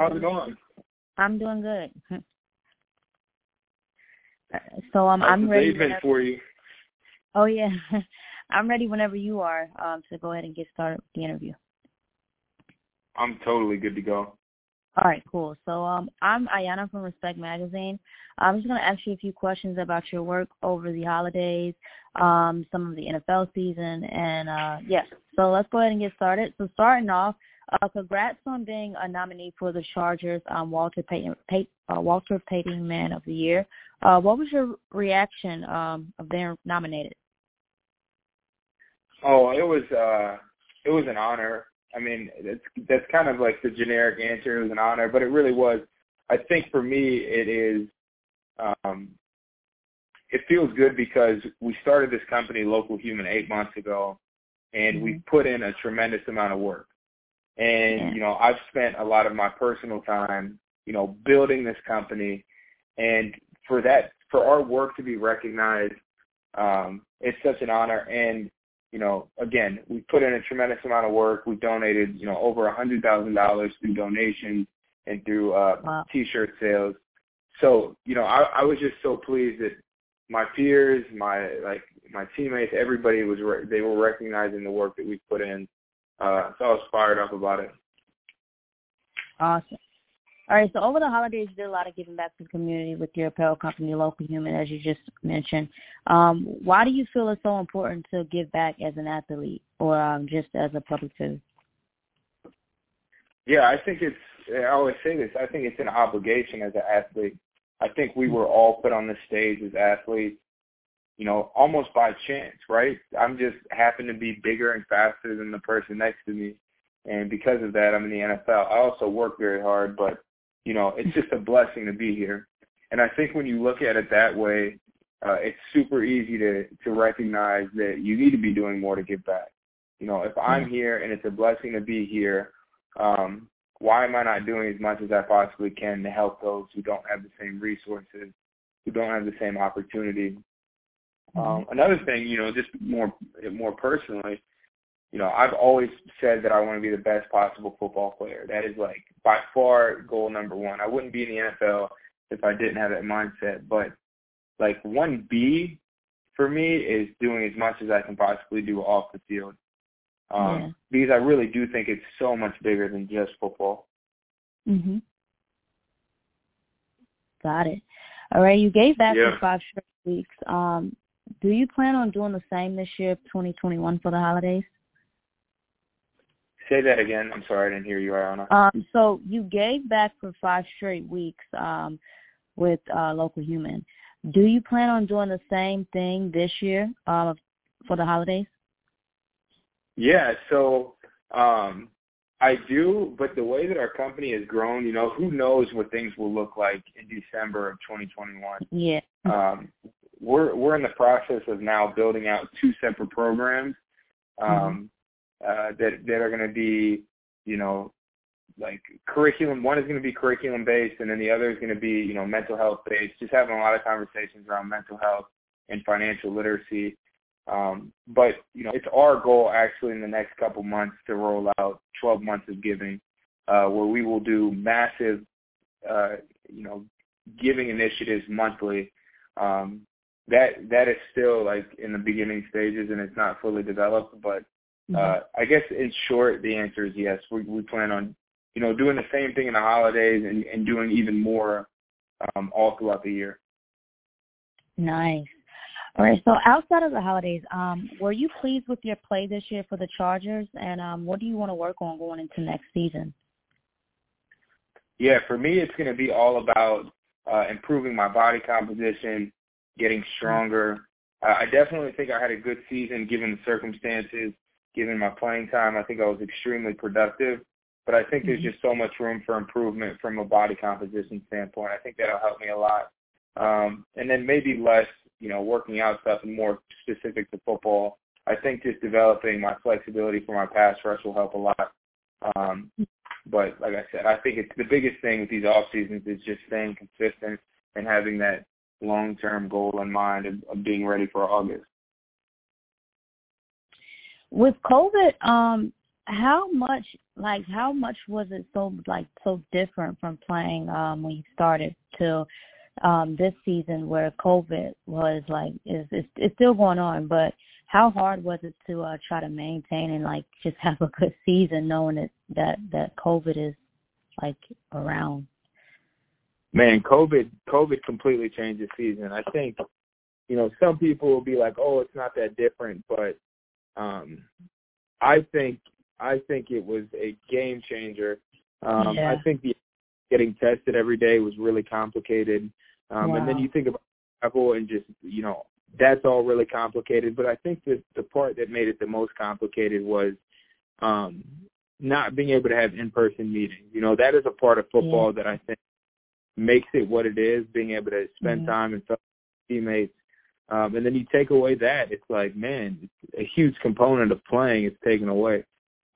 How's it going? I'm doing good. So um, How's I'm ready. Whenever, for you? oh yeah, I'm ready whenever you are. Um, to go ahead and get started with the interview. I'm totally good to go. All right, cool. So um, I'm Ayana from Respect Magazine. I'm just going to ask you a few questions about your work over the holidays, um, some of the NFL season, and uh, yeah. So let's go ahead and get started. So starting off, uh, congrats on being a nominee for the Chargers um, Walter Payton, Pay, uh, Walter Payton Man of the Year. Uh, what was your reaction um, of being nominated? Oh, it was uh it was an honor. I mean, that's that's kind of like the generic answer. It was an honor, but it really was. I think for me, it is. Um, it feels good because we started this company, Local Human, eight months ago, and Mm-hmm. we put in a tremendous amount of work. And Yeah. you know, I've spent a lot of my personal time, you know, building this company, and for that, for our work to be recognized, um, it's such an honor. And you know, again, we put in a tremendous amount of work. We donated, you know, over a hundred thousand dollars through donations and through uh, Wow. T-shirt sales. So, you know, I, I was just so pleased that my peers, my like my teammates, everybody was re- they were recognizing the work that we put in. Uh, so I was fired up about it. Awesome. All right, so over the holidays, you did a lot of giving back to the community with your apparel company, Local Human, as you just mentioned. Um, why do you feel it's so important to give back as an athlete or um, just as a public figure? Yeah, I think it's. I always say this. I think it's an obligation as an athlete. I think we were all put on the stage as athletes, you know, almost by chance, right? I'm just happen to be bigger and faster than the person next to me, and because of that, I'm in the NFL. I also work very hard, but you know, it's just a blessing to be here. And I think when you look at it that way, uh, it's super easy to to recognize that you need to be doing more to give back. You know, if I'm here and it's a blessing to be here, um, why am I not doing as much as I possibly can to help those who don't have the same resources, who don't have the same opportunity? Um, another thing, you know, just more more personally, you know, I've always said that I want to be the best possible football player. That is like by far goal number one. I wouldn't be in the NFL if I didn't have that mindset. But like one B for me is doing as much as I can possibly do off the field. Um, Yeah. because I really do think it's so much bigger than just football. Mhm. Got it. All right, you gave back Yeah. for five straight weeks. Um, do you plan on doing the same this year, 2021, for the holidays? Say that again. I'm sorry, I didn't hear you, Ayana. Um, so you gave back for five straight weeks um, with uh, Local Human. Do you plan on doing the same thing this year uh, for the holidays? Yeah, so um I do, but the way that our company has grown, you know, who knows what things will look like in December of 2021. Yeah. Um we're we're in the process of now building out two separate programs um uh that that are going to be, you know, like curriculum one is going to be curriculum based and then the other is going to be, you know, mental health based. Just having a lot of conversations around mental health and financial literacy. Um, but you know, it's our goal actually in the next couple months to roll out 12 months of giving, uh, where we will do massive, uh, you know, giving initiatives monthly. Um, that that is still like in the beginning stages and it's not fully developed. But uh, I guess in short, the answer is yes. We we plan on, you know, doing the same thing in the holidays and, and doing even more um, all throughout the year. Nice. All right. So outside of the holidays, um, were you pleased with your play this year for the Chargers? And um, what do you want to work on going into next season? Yeah, for me, it's going to be all about uh, improving my body composition, getting stronger. Uh, I definitely think I had a good season given the circumstances, given my playing time. I think I was extremely productive, but I think there's Mhm. just so much room for improvement from a body composition standpoint. I think that'll help me a lot. Um, and then maybe less, you know, working out stuff and more specific to football. I think just developing my flexibility for my pass rush will help a lot. Um, but like I said, I think it's the biggest thing with these off seasons is just staying consistent and having that long term goal in mind of, of being ready for August. With COVID, um, how much like how much was it so like so different from playing um when you started to um this season where COVID was like is it's, it's still going on, but how hard was it to uh try to maintain and like just have a good season knowing that that that COVID is like around? Man, COVID COVID completely changed the season. I think you know, some people will be like, "Oh, it's not that different," but um I think I think it was a game changer. Um yeah. I think the getting tested every day was really complicated. Um wow. and then you think about travel and just, you know, that's all really complicated, but I think that the part that made it the most complicated was um not being able to have in-person meetings. You know, that is a part of football yeah. that I think makes it what it is, being able to spend mm-hmm. time and teammates um, and then you take away that, it's like, man, a huge component of playing is taken away.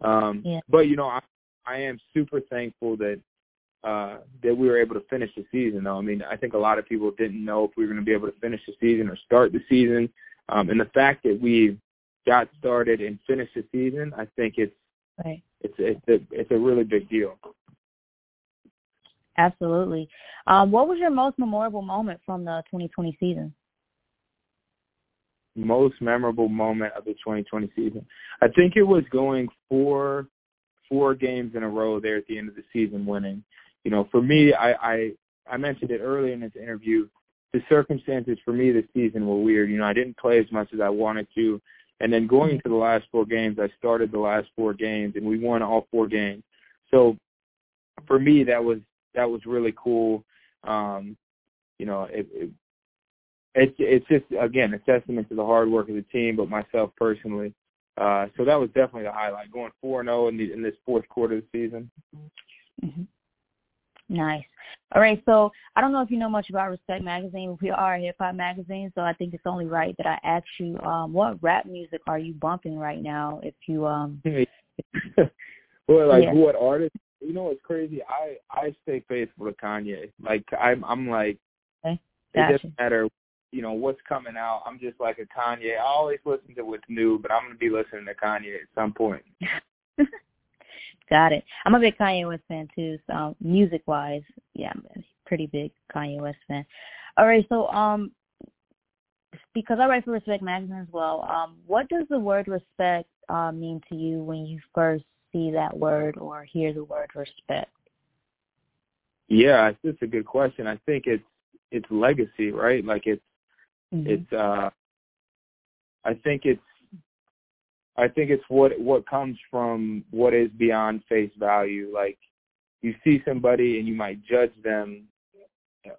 Um, yeah. But you know, I, I am super thankful that uh, that we were able to finish the season. Though I mean, I think a lot of people didn't know if we were going to be able to finish the season or start the season. Um, and the fact that we got started and finished the season, I think it's right. it's it's a it's a really big deal. Absolutely. Um, what was your most memorable moment from the 2020 season? most memorable moment of the 2020 season. I think it was going four four games in a row there at the end of the season winning. You know, for me, I I, I mentioned it earlier in this interview. The circumstances for me this season were weird. You know, I didn't play as much as I wanted to, and then going into the last four games, I started the last four games, and we won all four games. So for me, that was that was really cool. Um, you know, it, it it's it's just again a testament to the hard work of the team, but myself personally. Uh, so that was definitely the highlight, going four and zero oh in the in this fourth quarter of the season. Mm-hmm. Nice. All right, so I don't know if you know much about Respect Magazine. but We are a hip hop magazine, so I think it's only right that I ask you, um, what rap music are you bumping right now? If you um, well, like yeah. what artist? You know what's crazy? I I stay faithful to Kanye. Like I'm I'm like okay. Gotcha. it doesn't matter you know what's coming out. I'm just like a Kanye. I always listen to what's new, but I'm gonna be listening to Kanye at some point. Got it. I'm a big Kanye West fan too. So music wise, yeah, I'm a pretty big Kanye West fan. All right, so um, because I write for Respect Magazine as well. Um, what does the word respect uh, mean to you when you first see that word or hear the word respect? Yeah, it's a good question. I think it's it's legacy, right? Like it's Mm-hmm. It's uh I think it's I think it's what what comes from what is beyond face value. Like you see somebody and you might judge them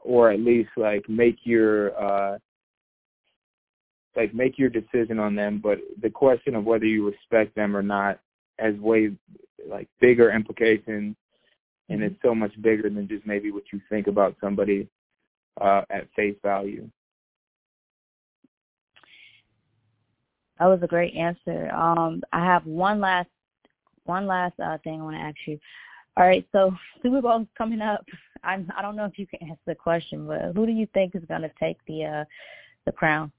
or at least like make your uh like make your decision on them, but the question of whether you respect them or not has way like bigger implications and it's so much bigger than just maybe what you think about somebody uh at face value. That was a great answer. Um, I have one last one last uh, thing I want to ask you. All right, so Super Bowl is coming up. I'm I don't know if you can answer the question, but who do you think is going to take the uh, the crown?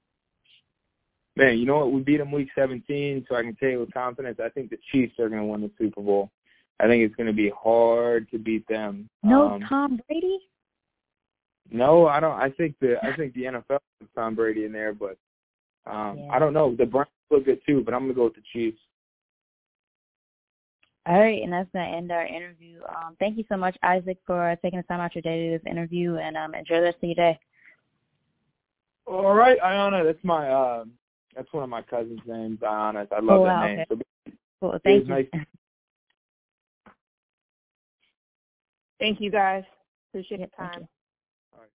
Man, you know what? We beat them week 17, so I can tell you with confidence, I think the Chiefs are going to win the Super Bowl. I think it's going to be hard to beat them. No um, Tom Brady. No, I don't. I think the I think the NFL has Tom Brady in there, but um, yeah. I don't know. The Browns look good too, but I'm gonna go with the Chiefs. All right, and that's gonna end our interview. Um, thank you so much, Isaac, for taking the time out your day to do this interview, and um, enjoy the rest of your day. All right, Ayana, that's my uh, that's one of my cousin's names, Ayana. I love oh, that name. Okay. So, cool. Thank you. Nice. Thank you, guys. Appreciate your time.